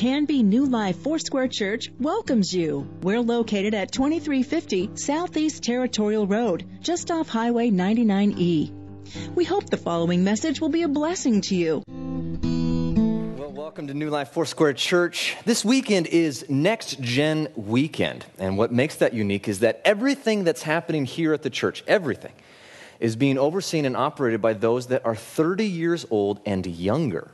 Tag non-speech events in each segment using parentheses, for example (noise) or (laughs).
Canby New Life Foursquare Church welcomes you. We're located at 2350 Southeast Territorial Road, just off Highway 99E. We hope the following message will be a blessing to you. Well, welcome to New Life Foursquare Church. This weekend is Next Gen Weekend. And what makes that unique is that everything that's happening here at the church, everything, is being overseen and operated by those that are 30 years old and younger.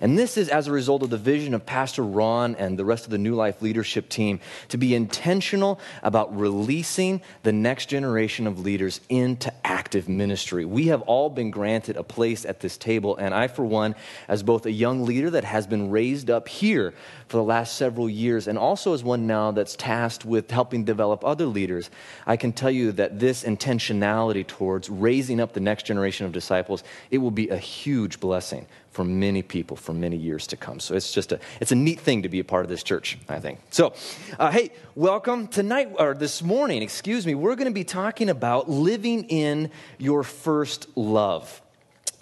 And this is as a result of the vision of Pastor Ron and the rest of the New Life leadership team to be intentional about releasing the next generation of leaders into active ministry. We have all been granted a place at this table, and I, for one, as both a young leader that has been raised up here for the last several years, and also as one now that's tasked with helping develop other leaders, I can tell you that this intentionality towards raising up the next generation of disciples, it will be a huge blessing for many people for many years to come. So it's just a it's a neat thing to be a part of this church, I think. So, uh, hey, welcome tonight or this morning, excuse me. We're going to be talking about living in your first love.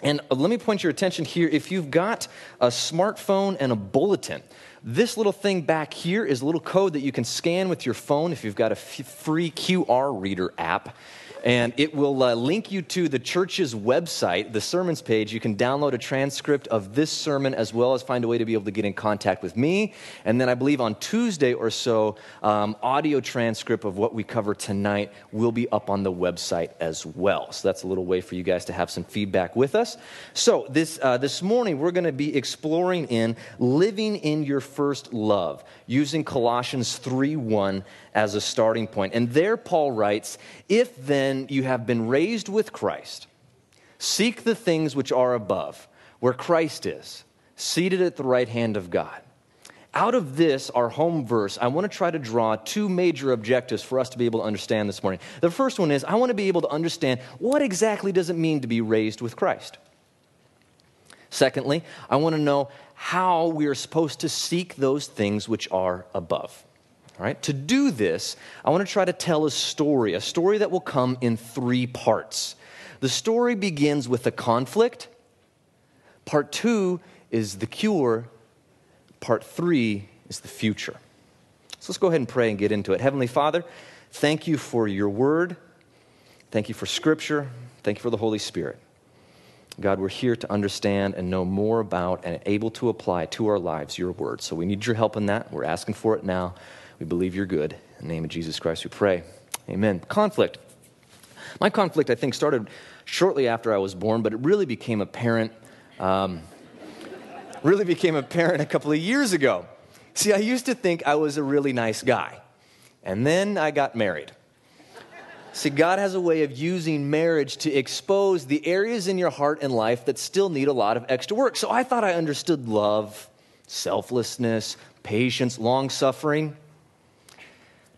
And let me point your attention here. If you've got a smartphone and a bulletin, this little thing back here is a little code that you can scan with your phone if you've got a f- free QR reader app and it will uh, link you to the church's website, the sermons page. You can download a transcript of this sermon as well as find a way to be able to get in contact with me. And then I believe on Tuesday or so, um, audio transcript of what we cover tonight will be up on the website as well. So that's a little way for you guys to have some feedback with us. So this, uh, this morning, we're going to be exploring in living in your first love using Colossians 3 1 as a starting point. And there, Paul writes, If then you have been raised with Christ, seek the things which are above, where Christ is, seated at the right hand of God. Out of this, our home verse, I want to try to draw two major objectives for us to be able to understand this morning. The first one is I want to be able to understand what exactly does it mean to be raised with Christ. Secondly, I want to know how we are supposed to seek those things which are above. All right? To do this, I want to try to tell a story, a story that will come in three parts. The story begins with a conflict, part two is the cure, part three is the future. So let's go ahead and pray and get into it. Heavenly Father, thank you for your word. Thank you for scripture. Thank you for the Holy Spirit. God, we're here to understand and know more about and able to apply to our lives your word. So we need your help in that. We're asking for it now. We believe you're good. In the name of Jesus Christ, we pray. Amen. Conflict. My conflict, I think, started shortly after I was born, but it really became apparent. Um, really became apparent a couple of years ago. See, I used to think I was a really nice guy, and then I got married. See, God has a way of using marriage to expose the areas in your heart and life that still need a lot of extra work. So I thought I understood love, selflessness, patience, long suffering.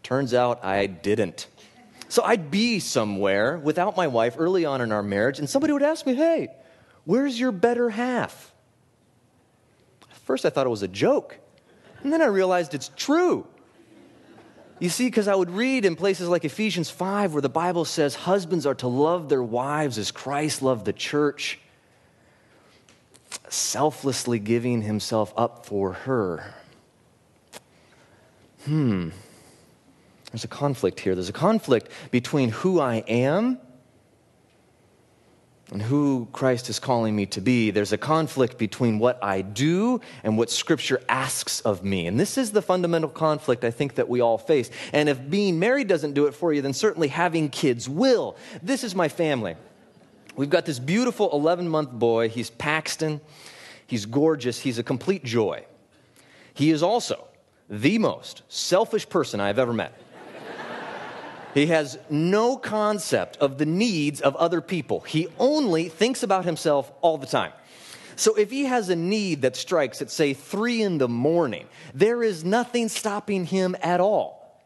Turns out I didn't. So I'd be somewhere without my wife early on in our marriage, and somebody would ask me, Hey, where's your better half? At first, I thought it was a joke, and then I realized it's true. You see, because I would read in places like Ephesians 5, where the Bible says husbands are to love their wives as Christ loved the church, selflessly giving himself up for her. Hmm. There's a conflict here. There's a conflict between who I am and who Christ is calling me to be. There's a conflict between what I do and what Scripture asks of me. And this is the fundamental conflict I think that we all face. And if being married doesn't do it for you, then certainly having kids will. This is my family. We've got this beautiful 11 month boy. He's Paxton. He's gorgeous. He's a complete joy. He is also the most selfish person I've ever met. He has no concept of the needs of other people. He only thinks about himself all the time. So if he has a need that strikes at, say, three in the morning, there is nothing stopping him at all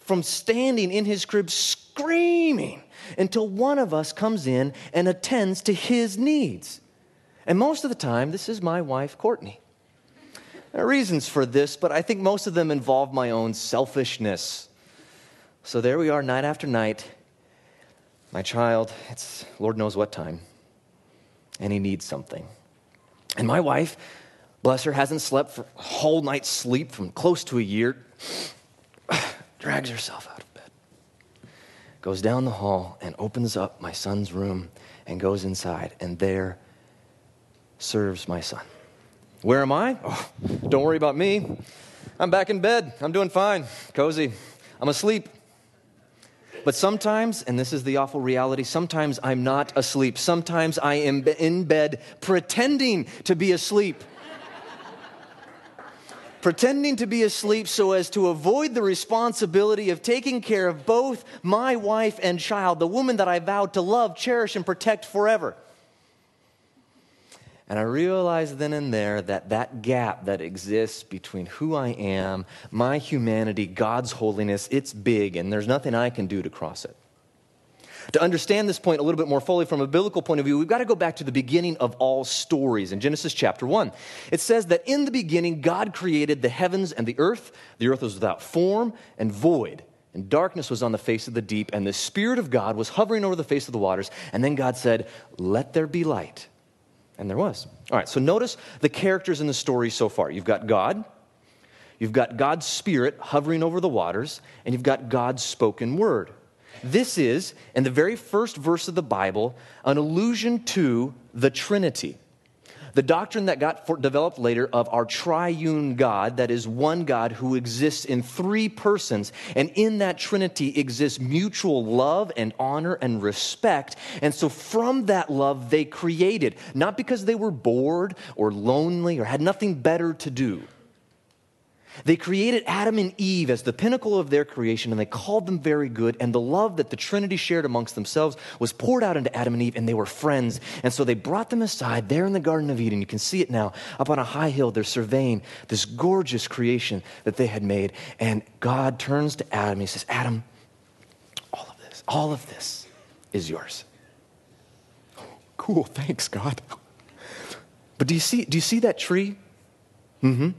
from standing in his crib screaming until one of us comes in and attends to his needs. And most of the time, this is my wife, Courtney. There are reasons for this, but I think most of them involve my own selfishness. So there we are, night after night. My child, it's Lord knows what time, and he needs something. And my wife, Bless her, hasn't slept for a whole night's sleep from close to a year. (sighs) Drags herself out of bed. Goes down the hall and opens up my son's room and goes inside. And there serves my son. Where am I? Oh, don't worry about me. I'm back in bed. I'm doing fine. Cozy. I'm asleep. But sometimes, and this is the awful reality, sometimes I'm not asleep. Sometimes I am in bed pretending to be asleep. pretending to be asleep so as to avoid the responsibility of taking care of both my wife and child, the woman that I vowed to love, cherish, and protect forever. And I realized then and there that that gap that exists between who I am, my humanity, God's holiness, it's big, and there's nothing I can do to cross it. To understand this point a little bit more fully from a biblical point of view, we've got to go back to the beginning of all stories in Genesis chapter 1. It says that in the beginning, God created the heavens and the earth. The earth was without form and void, and darkness was on the face of the deep, and the Spirit of God was hovering over the face of the waters. And then God said, Let there be light. And there was. All right, so notice the characters in the story so far. You've got God, you've got God's Spirit hovering over the waters, and you've got God's spoken word. This is, in the very first verse of the Bible, an allusion to the Trinity. The doctrine that got for, developed later of our triune God, that is one God who exists in three persons, and in that Trinity exists mutual love and honor and respect. And so from that love, they created, not because they were bored or lonely or had nothing better to do. They created Adam and Eve as the pinnacle of their creation, and they called them very good. And the love that the Trinity shared amongst themselves was poured out into Adam and Eve, and they were friends. And so they brought them aside there in the Garden of Eden. You can see it now up on a high hill. They're surveying this gorgeous creation that they had made. And God turns to Adam. He says, Adam, all of this, all of this is yours. cool, thanks, God. But do you see, do you see that tree? Mm hmm.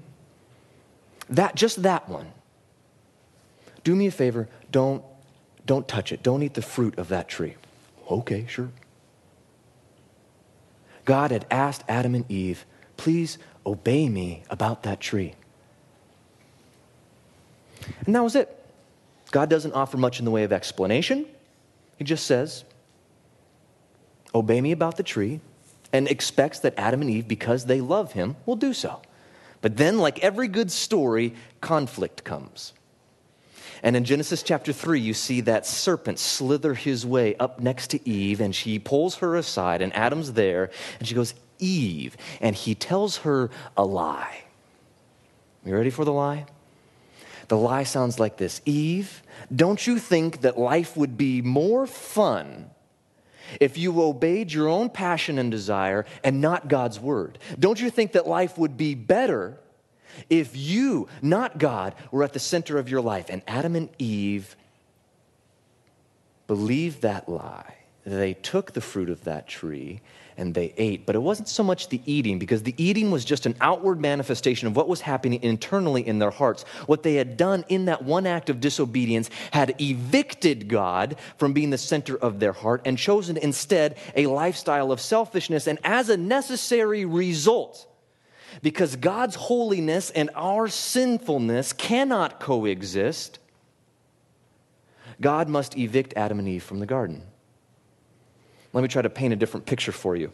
That, just that one. Do me a favor, don't, don't touch it. Don't eat the fruit of that tree. Okay, sure. God had asked Adam and Eve, please obey me about that tree. And that was it. God doesn't offer much in the way of explanation. He just says, Obey me about the tree, and expects that Adam and Eve, because they love him, will do so. But then, like every good story, conflict comes. And in Genesis chapter 3, you see that serpent slither his way up next to Eve, and she pulls her aside, and Adam's there, and she goes, Eve. And he tells her a lie. You ready for the lie? The lie sounds like this Eve, don't you think that life would be more fun if you obeyed your own passion and desire and not God's word? Don't you think that life would be better if you, not God, were at the center of your life? And Adam and Eve believed that lie. They took the fruit of that tree and they ate. But it wasn't so much the eating, because the eating was just an outward manifestation of what was happening internally in their hearts. What they had done in that one act of disobedience had evicted God from being the center of their heart and chosen instead a lifestyle of selfishness. And as a necessary result, because God's holiness and our sinfulness cannot coexist, God must evict Adam and Eve from the garden. Let me try to paint a different picture for you.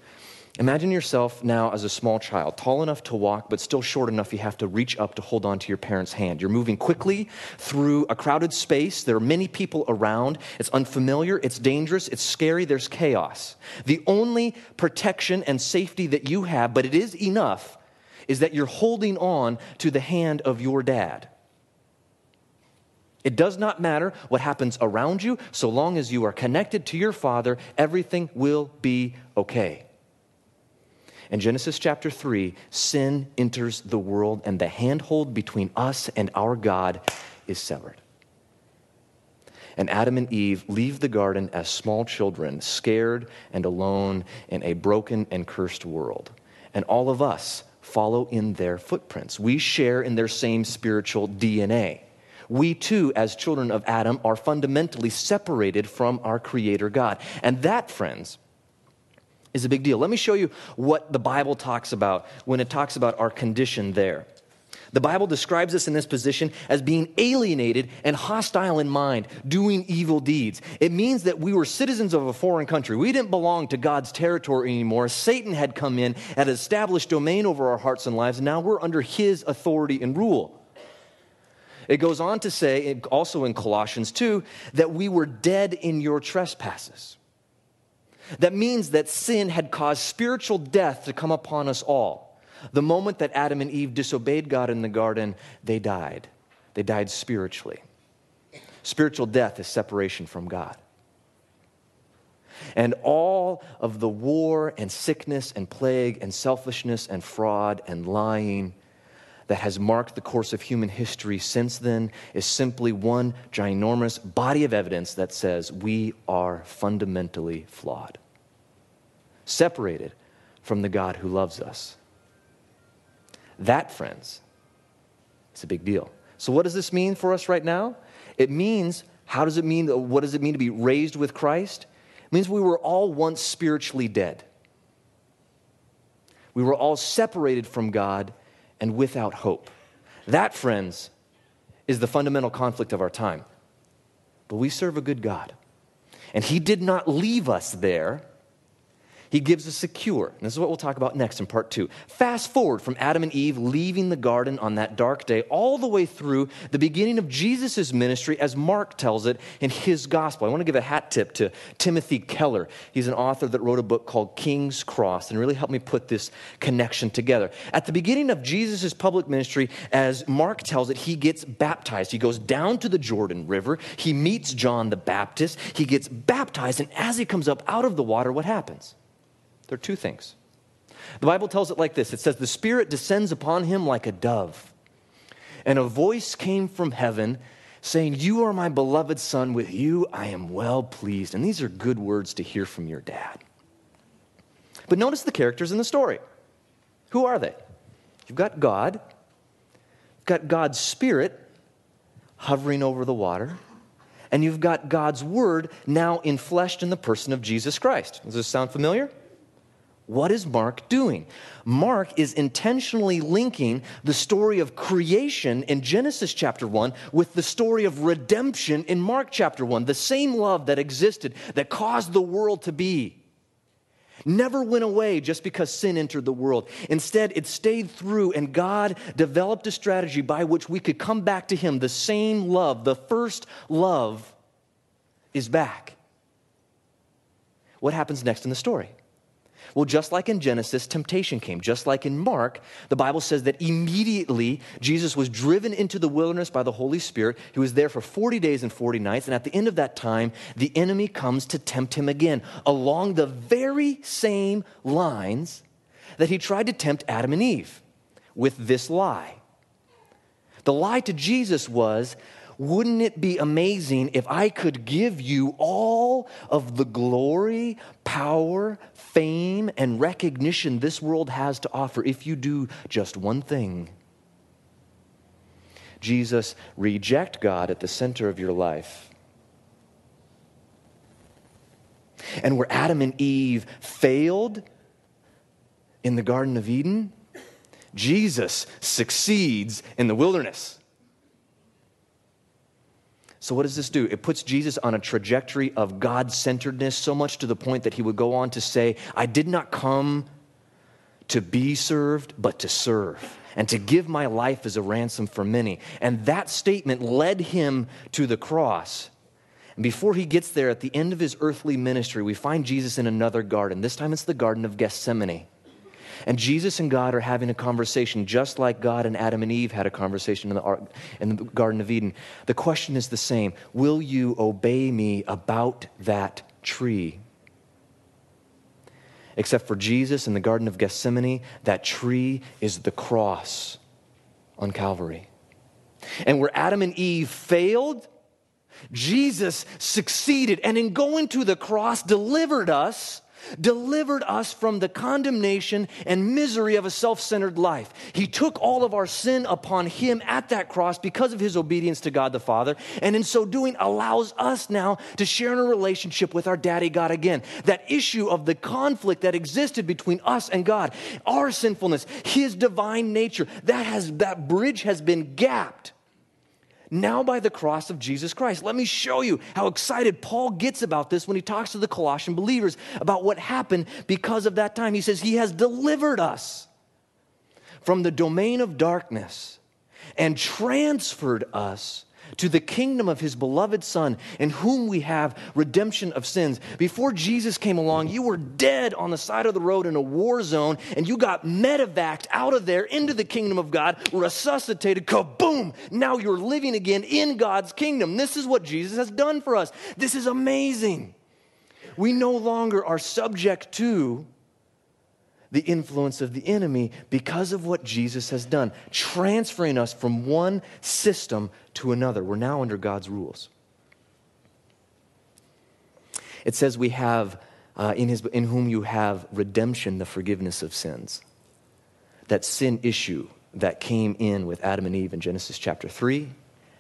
Imagine yourself now as a small child, tall enough to walk, but still short enough you have to reach up to hold on to your parent's hand. You're moving quickly through a crowded space. There are many people around. It's unfamiliar, it's dangerous, it's scary, there's chaos. The only protection and safety that you have, but it is enough, is that you're holding on to the hand of your dad. It does not matter what happens around you, so long as you are connected to your Father, everything will be okay. In Genesis chapter 3, sin enters the world, and the handhold between us and our God is severed. And Adam and Eve leave the garden as small children, scared and alone in a broken and cursed world. And all of us follow in their footprints. We share in their same spiritual DNA we too, as children of Adam, are fundamentally separated from our Creator God. And that, friends, is a big deal. Let me show you what the Bible talks about when it talks about our condition there. The Bible describes us in this position as being alienated and hostile in mind, doing evil deeds. It means that we were citizens of a foreign country. We didn't belong to God's territory anymore. Satan had come in, had established domain over our hearts and lives, and now we're under his authority and rule. It goes on to say, also in Colossians 2, that we were dead in your trespasses. That means that sin had caused spiritual death to come upon us all. The moment that Adam and Eve disobeyed God in the garden, they died. They died spiritually. Spiritual death is separation from God. And all of the war and sickness and plague and selfishness and fraud and lying that has marked the course of human history since then is simply one ginormous body of evidence that says we are fundamentally flawed, separated from the God who loves us. That, friends, is a big deal. So, what does this mean for us right now? It means, how does it mean, what does it mean to be raised with Christ? It means we were all once spiritually dead. We were all separated from God and without hope. That, friends, is the fundamental conflict of our time. But we serve a good God. And He did not leave us there he gives us a cure. And this is what we'll talk about next in part two. Fast forward from Adam and Eve leaving the garden on that dark day all the way through the beginning of Jesus' ministry as Mark tells it in his gospel. I want to give a hat tip to Timothy Keller. He's an author that wrote a book called King's Cross and really helped me put this connection together. At the beginning of Jesus' public ministry, as Mark tells it, he gets baptized. He goes down to the Jordan River. He meets John the Baptist. He gets baptized. And as he comes up out of the water, what happens? There are two things. The Bible tells it like this it says, The Spirit descends upon him like a dove, and a voice came from heaven saying, You are my beloved Son, with you I am well pleased. And these are good words to hear from your dad. But notice the characters in the story. Who are they? You've got God, you've got God's Spirit hovering over the water, and you've got God's Word now infleshed in the person of Jesus Christ. Does this sound familiar? What is Mark doing? Mark is intentionally linking the story of creation in Genesis chapter 1 with the story of redemption in Mark chapter 1. The same love that existed, that caused the world to be, never went away just because sin entered the world. Instead, it stayed through, and God developed a strategy by which we could come back to Him. The same love, the first love, is back. What happens next in the story? Well, just like in Genesis, temptation came. Just like in Mark, the Bible says that immediately Jesus was driven into the wilderness by the Holy Spirit. He was there for 40 days and 40 nights. And at the end of that time, the enemy comes to tempt him again along the very same lines that he tried to tempt Adam and Eve with this lie. The lie to Jesus was wouldn't it be amazing if I could give you all of the glory, power, fame, and recognition this world has to offer if you do just one thing? Jesus, reject God at the center of your life. And where Adam and Eve failed in the Garden of Eden, Jesus succeeds in the wilderness. So, what does this do? It puts Jesus on a trajectory of God centeredness, so much to the point that he would go on to say, I did not come to be served, but to serve, and to give my life as a ransom for many. And that statement led him to the cross. And before he gets there, at the end of his earthly ministry, we find Jesus in another garden. This time it's the Garden of Gethsemane. And Jesus and God are having a conversation, just like God and Adam and Eve had a conversation in the, in the Garden of Eden. The question is the same Will you obey me about that tree? Except for Jesus in the Garden of Gethsemane, that tree is the cross on Calvary. And where Adam and Eve failed, Jesus succeeded and in going to the cross delivered us delivered us from the condemnation and misery of a self centered life. He took all of our sin upon him at that cross because of his obedience to God the Father, and in so doing, allows us now to share in a relationship with our daddy God again. That issue of the conflict that existed between us and God, our sinfulness, his divine nature, that, has, that bridge has been gapped now by the cross of Jesus Christ. Let me show you how excited Paul gets about this when he talks to the Colossian believers about what happened because of that time. He says, He has delivered us from the domain of darkness and transferred us to the kingdom of his beloved Son, in whom we have redemption of sins. Before Jesus came along, you were dead on the side of the road in a war zone, and you got medevaced out of there into the kingdom of God, resuscitated, kaboom! Now you're living again in God's kingdom. This is what Jesus has done for us. This is amazing. We no longer are subject to the influence of the enemy because of what Jesus has done, transferring us from one system to another. We're now under God's rules. It says we have uh, in, his, in whom you have redemption, the forgiveness of sins. That sin issue that came in with Adam and Eve in Genesis chapter 3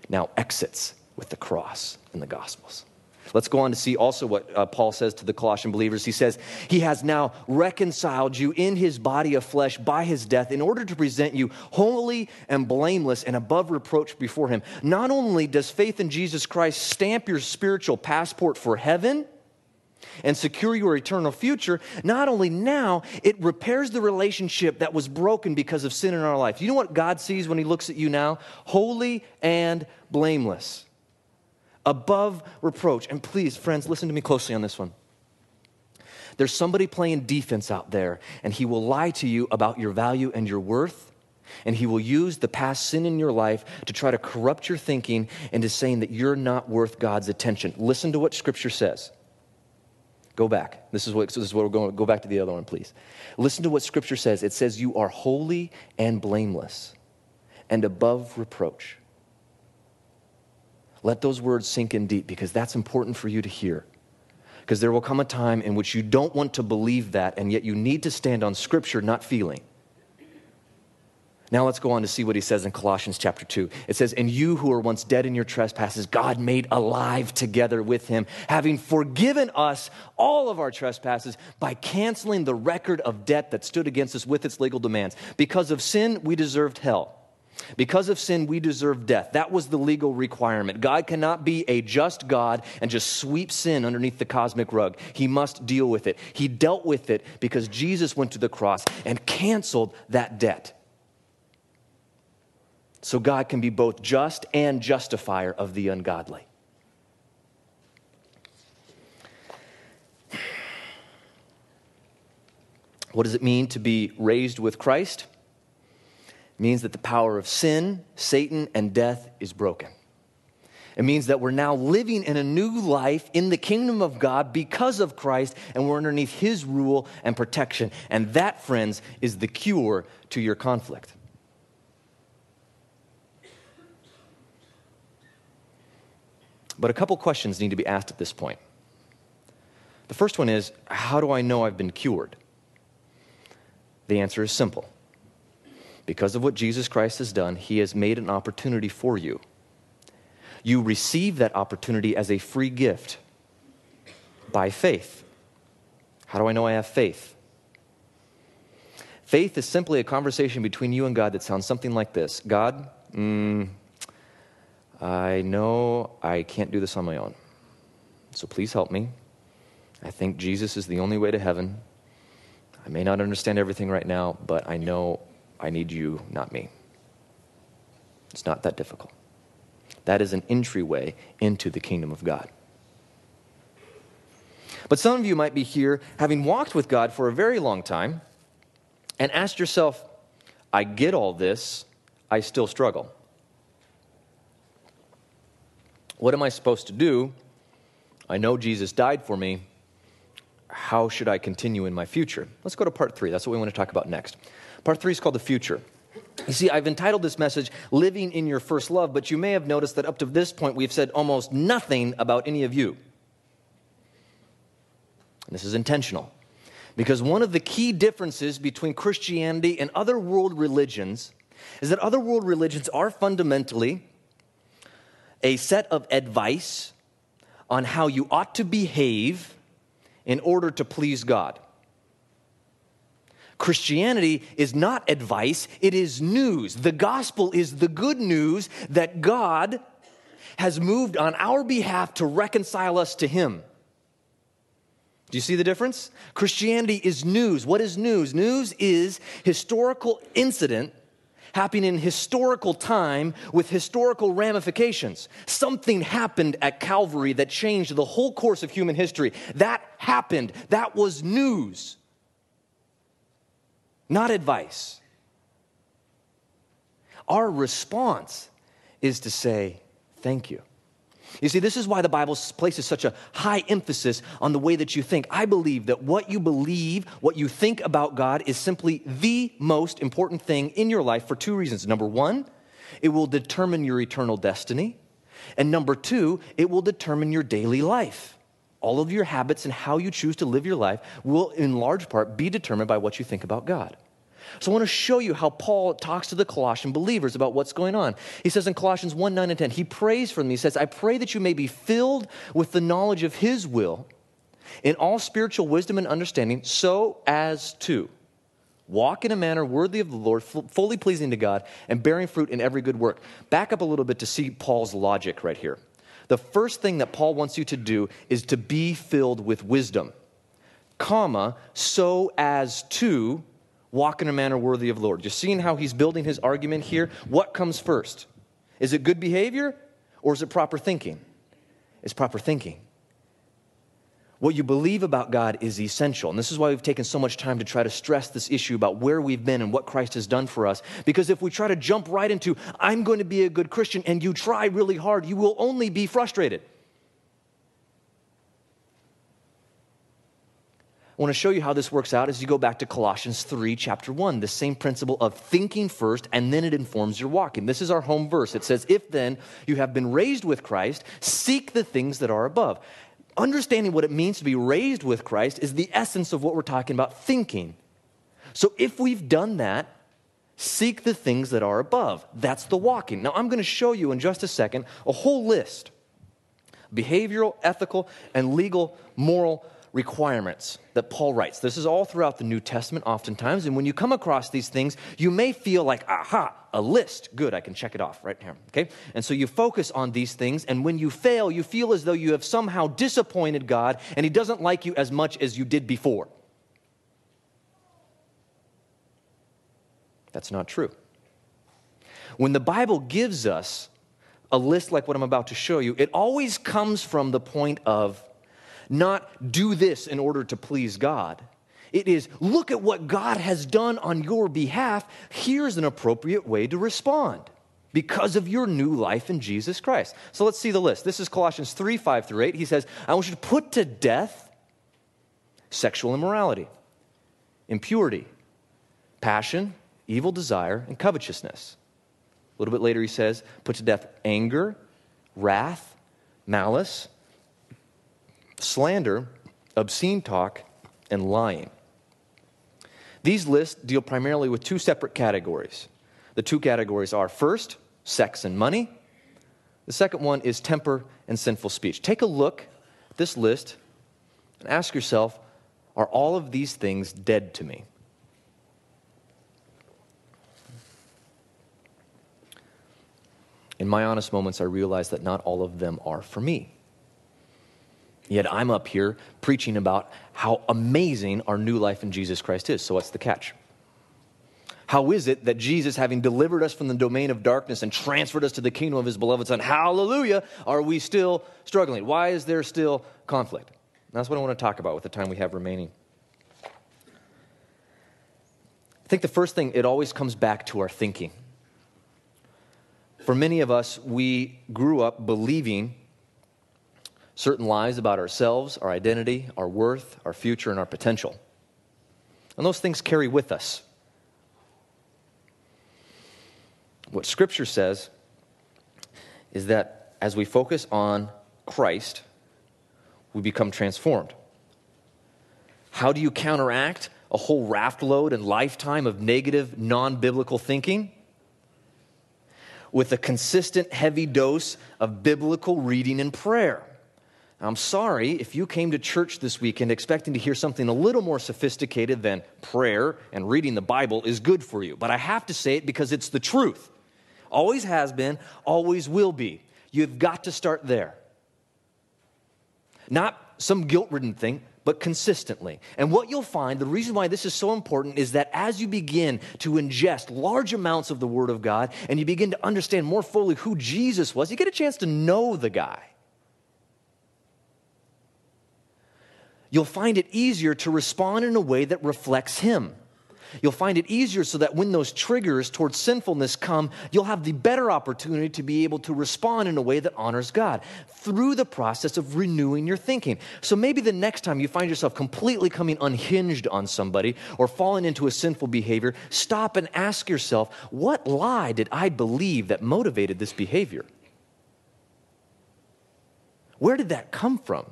now exits with the cross in the Gospels. Let's go on to see also what uh, Paul says to the Colossian believers. He says, He has now reconciled you in his body of flesh by his death in order to present you holy and blameless and above reproach before him. Not only does faith in Jesus Christ stamp your spiritual passport for heaven, and secure your eternal future, not only now, it repairs the relationship that was broken because of sin in our life. You know what God sees when He looks at you now? Holy and blameless above reproach. And please, friends, listen to me closely on this one. There's somebody playing defense out there, and he will lie to you about your value and your worth. And he will use the past sin in your life to try to corrupt your thinking into saying that you're not worth God's attention. Listen to what Scripture says. Go back. This is what, this is what we're going. To go back to the other one, please. Listen to what Scripture says. It says, You are holy and blameless and above reproach. Let those words sink in deep because that's important for you to hear. Because there will come a time in which you don't want to believe that, and yet you need to stand on Scripture, not feeling. Now let's go on to see what he says in Colossians chapter 2. It says, And you who were once dead in your trespasses, God made alive together with him, having forgiven us all of our trespasses by canceling the record of debt that stood against us with its legal demands. Because of sin, we deserved hell. Because of sin, we deserve death. That was the legal requirement. God cannot be a just God and just sweep sin underneath the cosmic rug. He must deal with it. He dealt with it because Jesus went to the cross and canceled that debt. So God can be both just and justifier of the ungodly. What does it mean to be raised with Christ? Means that the power of sin, Satan, and death is broken. It means that we're now living in a new life in the kingdom of God because of Christ, and we're underneath his rule and protection. And that, friends, is the cure to your conflict. But a couple questions need to be asked at this point. The first one is How do I know I've been cured? The answer is simple because of what Jesus Christ has done, He has made an opportunity for you. You receive that opportunity as a free gift by faith. How do I know I have faith? Faith is simply a conversation between you and God that sounds something like this God, mm, I know I can't do this on my own. So please help me. I think Jesus is the only way to heaven. I may not understand everything right now, but I know I need you, not me. It's not that difficult. That is an entryway into the kingdom of God. But some of you might be here having walked with God for a very long time and asked yourself, I get all this, I still struggle. What am I supposed to do? I know Jesus died for me. How should I continue in my future? Let's go to part three. That's what we want to talk about next. Part three is called the future. You see, I've entitled this message Living in Your First Love, but you may have noticed that up to this point we've said almost nothing about any of you. And this is intentional Because one of the key differences between Christianity and other world religions is that other world religions are fundamentally a set of advice on how you ought to behave in order to please God. Christianity is not advice, it is news. The gospel is the good news that God has moved on our behalf to reconcile us to Him. Do you see the difference? Christianity is news. What is news? News is historical incident happening in historical time with historical ramifications. Something happened at Calvary that changed the whole course of human history. That happened. That was news, not advice. Our response is to say, Thank you. You see, this is why the Bible places such a high emphasis on the way that you think. I believe that what you believe, what you think about God, is simply the most important thing in your life for two reasons. Number one, it will determine your eternal destiny. And number two, it will determine your daily life. All of your habits and how you choose to live your life will, in large part, be determined by what you think about God. So I want to show you how Paul talks to the Colossian believers about what's going on. He says in Colossians 1 9 and 10, he prays for them. He says, I pray that you may be filled with the knowledge of his will in all spiritual wisdom and understanding, so as to walk in a manner worthy of the Lord, fully pleasing to God, and bearing fruit in every good work. Back up a little bit to see Paul's logic right here. The first thing that Paul wants you to do is to be filled with wisdom, comma, so as to walk in a manner worthy of Lord. You're seeing how he's building his argument here. What comes first? Is it good behavior or is it proper thinking? It's proper thinking. What you believe about God is essential. And this is why we've taken so much time to try to stress this issue about where we've been and what Christ has done for us. Because if we try to jump right into, I'm going to be a good Christian, and you try really hard, you will only be frustrated. I want to show you how this works out as you go back to Colossians 3, chapter 1, the same principle of thinking first and then it informs your walking. This is our home verse. It says, If then you have been raised with Christ, seek the things that are above. Understanding what it means to be raised with Christ is the essence of what we're talking about thinking. So if we've done that, seek the things that are above. That's the walking. Now, I'm going to show you in just a second a whole list behavioral, ethical, and legal, moral requirements that Paul writes. This is all throughout the New Testament, oftentimes. And when you come across these things, you may feel like, aha, a list. Good, I can check it off right here. Okay? And so you focus on these things. And when you fail, you feel as though you have somehow disappointed God and He doesn't like you as much as you did before. That's not true. When the Bible gives us a list like what I'm about to show you, it always comes from the point of not do this in order to please God. It is look at what God has done on your behalf. Here's an appropriate way to respond because of your new life in Jesus Christ. So let's see the list. This is Colossians 3 5 through 8. He says, I want you to put to death sexual immorality, impurity, passion, evil desire, and covetousness. A little bit later, he says, put to death anger, wrath, malice slander, obscene talk, and lying. These lists deal primarily with two separate categories. The two categories are first, sex and money. The second one is temper and sinful speech. Take a look at this list and ask yourself are all of these things dead to me? In my honest moments, I realize that not all of them are for me. Yet I'm up here preaching about how amazing our new life in Jesus Christ is. So, what's the catch? How is it that Jesus, having delivered us from the domain of darkness and transferred us to the kingdom of his beloved Son, hallelujah, are we still struggling? Why is there still conflict? That's what I want to talk about with the time we have remaining. I think the first thing, it always comes back to our thinking. For many of us, we grew up believing certain lies about ourselves, our identity, our worth, our future, and our potential. And those things carry with us. What Scripture says is that as we focus on Christ, we become transformed. How do you counteract a whole raft load and lifetime of negative, non biblical thinking? With a consistent, heavy dose of biblical reading and prayer. I'm sorry if you came to church this weekend expecting to hear something a little more sophisticated than prayer and reading the Bible is good for you. But I have to say it because it's the truth. Always has been, always will be. You've got to start there. Not some guilt ridden thing, but consistently. And what you'll find, the reason why this is so important is that as you begin to ingest large amounts of the Word of God and you begin to understand more fully who Jesus was, you get a chance to know the guy. You'll find it easier to respond in a way that reflects Him. You'll find it easier so that when those triggers towards sinfulness come, you'll have the better opportunity to be able to respond in a way that honors God through the process of renewing your thinking. So maybe the next time you find yourself completely coming unhinged on somebody or falling into a sinful behavior, stop and ask yourself, what lie did I believe that motivated this behavior? Where did that come from?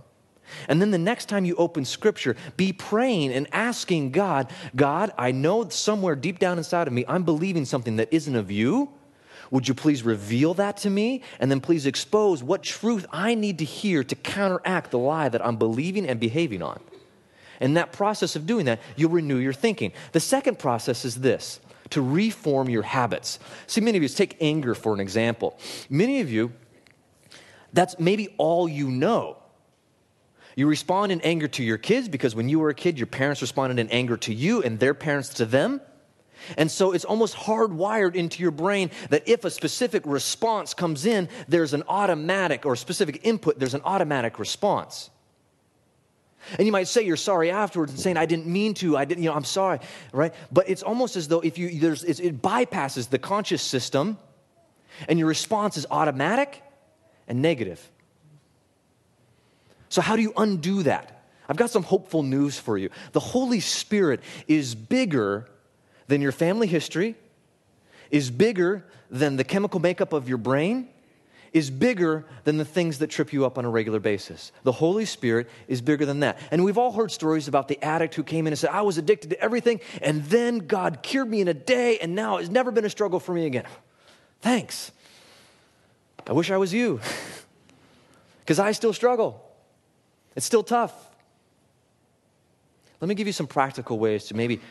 And then the next time you open scripture, be praying and asking God, God, I know somewhere deep down inside of me, I'm believing something that isn't of you. Would you please reveal that to me? And then please expose what truth I need to hear to counteract the lie that I'm believing and behaving on. In that process of doing that, you'll renew your thinking. The second process is this to reform your habits. See, many of you, take anger for an example. Many of you, that's maybe all you know. You respond in anger to your kids because when you were a kid, your parents responded in anger to you and their parents to them. And so it's almost hardwired into your brain that if a specific response comes in, there's an automatic or specific input, there's an automatic response. And you might say you're sorry afterwards and saying, I didn't mean to, I didn't, you know, I'm sorry, right? But it's almost as though if you, there's, it bypasses the conscious system and your response is automatic and negative. So, how do you undo that? I've got some hopeful news for you. The Holy Spirit is bigger than your family history, is bigger than the chemical makeup of your brain, is bigger than the things that trip you up on a regular basis. The Holy Spirit is bigger than that. And we've all heard stories about the addict who came in and said, I was addicted to everything, and then God cured me in a day, and now it's never been a struggle for me again. Thanks. I wish I was you, (laughs) because I still struggle. It's still tough. Let me give you some practical ways to maybe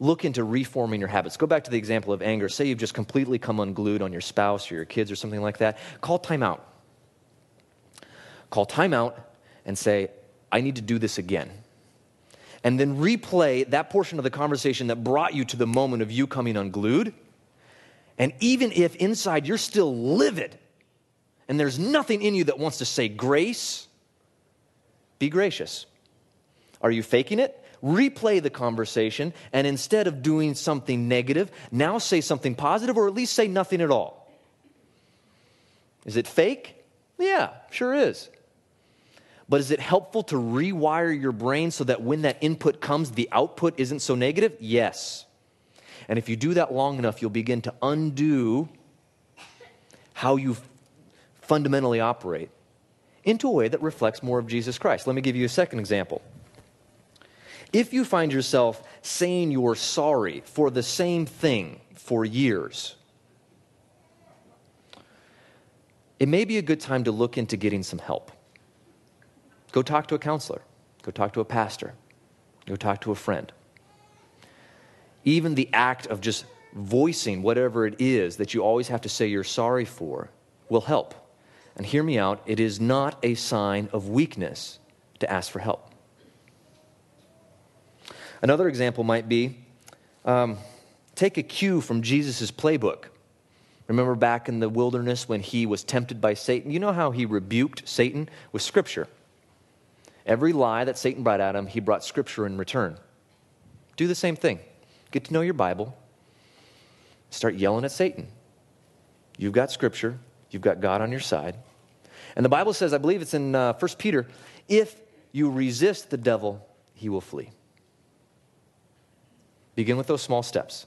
look into reforming your habits. Go back to the example of anger. Say you've just completely come unglued on your spouse or your kids or something like that. Call timeout. Call timeout and say, I need to do this again. And then replay that portion of the conversation that brought you to the moment of you coming unglued. And even if inside you're still livid and there's nothing in you that wants to say grace, be gracious. Are you faking it? Replay the conversation, and instead of doing something negative, now say something positive or at least say nothing at all. Is it fake? Yeah, sure is. But is it helpful to rewire your brain so that when that input comes, the output isn't so negative? Yes. And if you do that long enough, you'll begin to undo how you fundamentally operate into a way that reflects more of Jesus Christ. Let me give you a second example. If you find yourself saying you're sorry for the same thing for years, it may be a good time to look into getting some help. Go talk to a counselor, go talk to a pastor, go talk to a friend. Even the act of just voicing whatever it is that you always have to say you're sorry for will help. And hear me out, it is not a sign of weakness to ask for help. Another example might be um, take a cue from Jesus' playbook. Remember back in the wilderness when he was tempted by Satan? You know how he rebuked Satan with Scripture. Every lie that Satan brought at him, he brought Scripture in return. Do the same thing. Get to know your Bible. Start yelling at Satan. You've got Scripture. You've got God on your side. And the Bible says, I believe it's in uh, 1 Peter, if you resist the devil, he will flee. Begin with those small steps.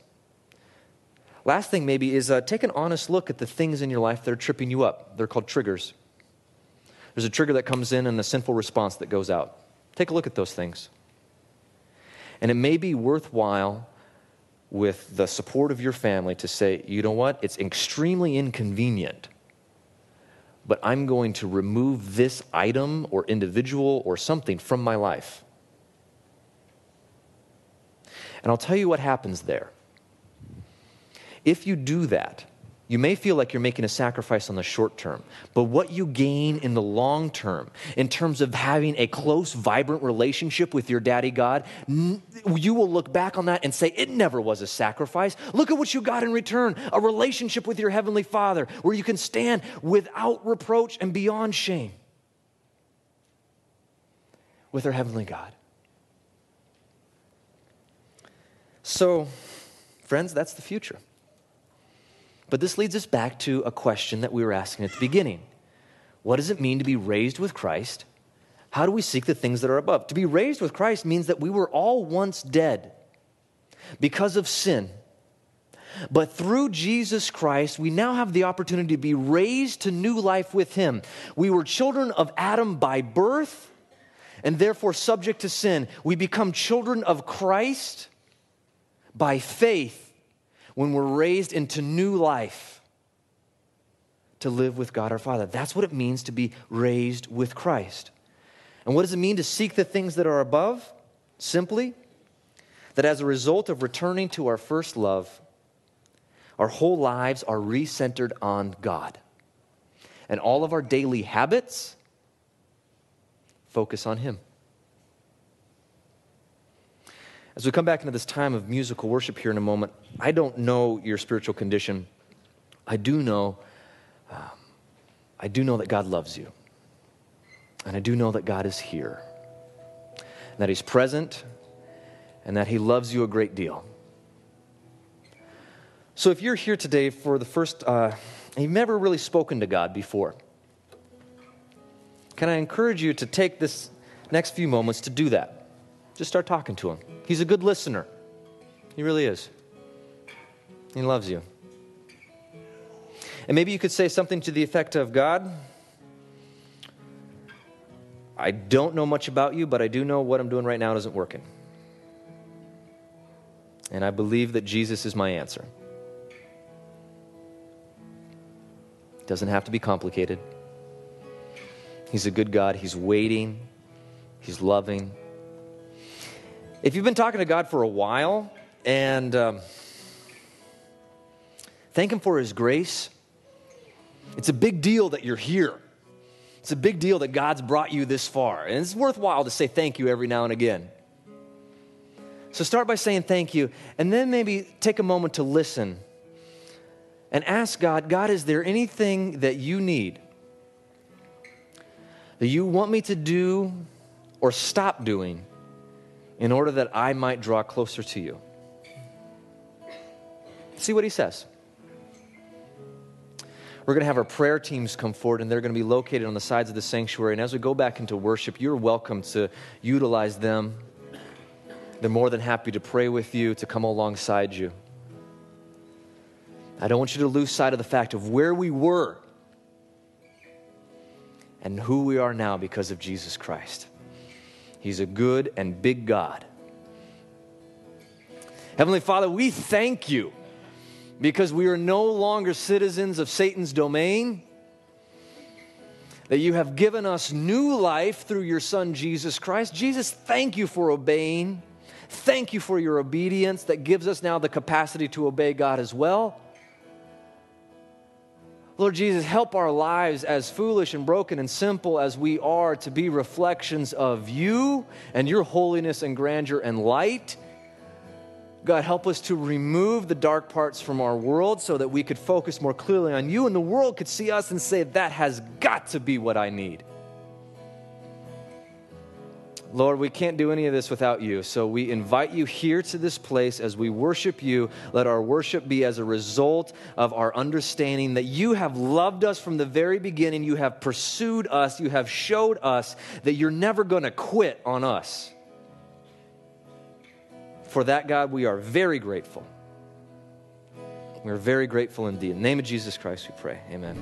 Last thing, maybe, is uh, take an honest look at the things in your life that are tripping you up. They're called triggers. There's a trigger that comes in and a sinful response that goes out. Take a look at those things. And it may be worthwhile with the support of your family to say, you know what, it's extremely inconvenient, but I'm going to remove this item or individual or something from my life. And I'll tell you what happens there. If you do that, you may feel like you're making a sacrifice on the short term, but what you gain in the long term, in terms of having a close, vibrant relationship with your daddy God, you will look back on that and say, It never was a sacrifice. Look at what you got in return a relationship with your heavenly Father where you can stand without reproach and beyond shame with our heavenly God. So, friends, that's the future. But this leads us back to a question that we were asking at the beginning What does it mean to be raised with Christ? How do we seek the things that are above? To be raised with Christ means that we were all once dead because of sin. But through Jesus Christ, we now have the opportunity to be raised to new life with Him. We were children of Adam by birth and therefore subject to sin. We become children of Christ by faith when we're raised into new life to live with God our Father. That's what it means to be raised with Christ. And what does it mean to seek the things that are above? Simply, that as a result of returning to our first love, our whole lives are recentered on God. And all of our daily habits focus on Him. As we come back into this time of musical worship here in a moment, I don't know your spiritual condition. I do know, um, I do know that God loves you. And I do know that God is here. And that He's present and that He loves you a great deal. So if you're here today for the first, uh, you've never really spoken to God before, can I encourage you to take this next few moments to do that? Just start talking to him. He's a good listener. He really is. He loves you. And maybe you could say something to the effect of God, I don't know much about you, but I do know what I'm doing right now isn't working. And I believe that Jesus is my answer. It doesn't have to be complicated. He's a good God. He's waiting, He's loving, if you've been talking to God for a while and um, thank Him for His grace, it's a big deal that you're here. It's a big deal that God's brought you this far. And it's worthwhile to say thank you every now and again. So start by saying thank you, and then maybe take a moment to listen and ask God God, is there anything that you need? That you want me to do or stop doing in order that I might draw closer to you. See what he says. We're going to have our prayer teams come forward, and they're going to be located on the sides of the sanctuary. And as we go back into worship, you're welcome to utilize them. They're more than happy to pray with you, to come alongside you. I don't want you to lose sight of the fact of where we were and who we are now because of Jesus Christ. He's a good and big God. Heavenly Father, we thank you because we are no longer citizens of Satan's domain, that you have given us new life through your Son, Jesus Christ. Jesus, thank you for obeying. Thank you for your obedience that gives us now the capacity to obey God as well. Lord Jesus, help our lives as foolish and broken and simple as we are to be reflections of you and your holiness and grandeur and light. God, help us to remove the dark parts from our world so that we could focus more clearly on you and the world could see us and say, that has got to be what I need. Lord, we can't do any of this without you. So we invite you here to this place as we worship you. Let our worship be as a result of our understanding that you have loved us from the very beginning. You have pursued us. You have showed us that you're never going to quit on us. For that, God, we are very grateful. We're very grateful indeed. In the name of Jesus Christ, we pray. Amen.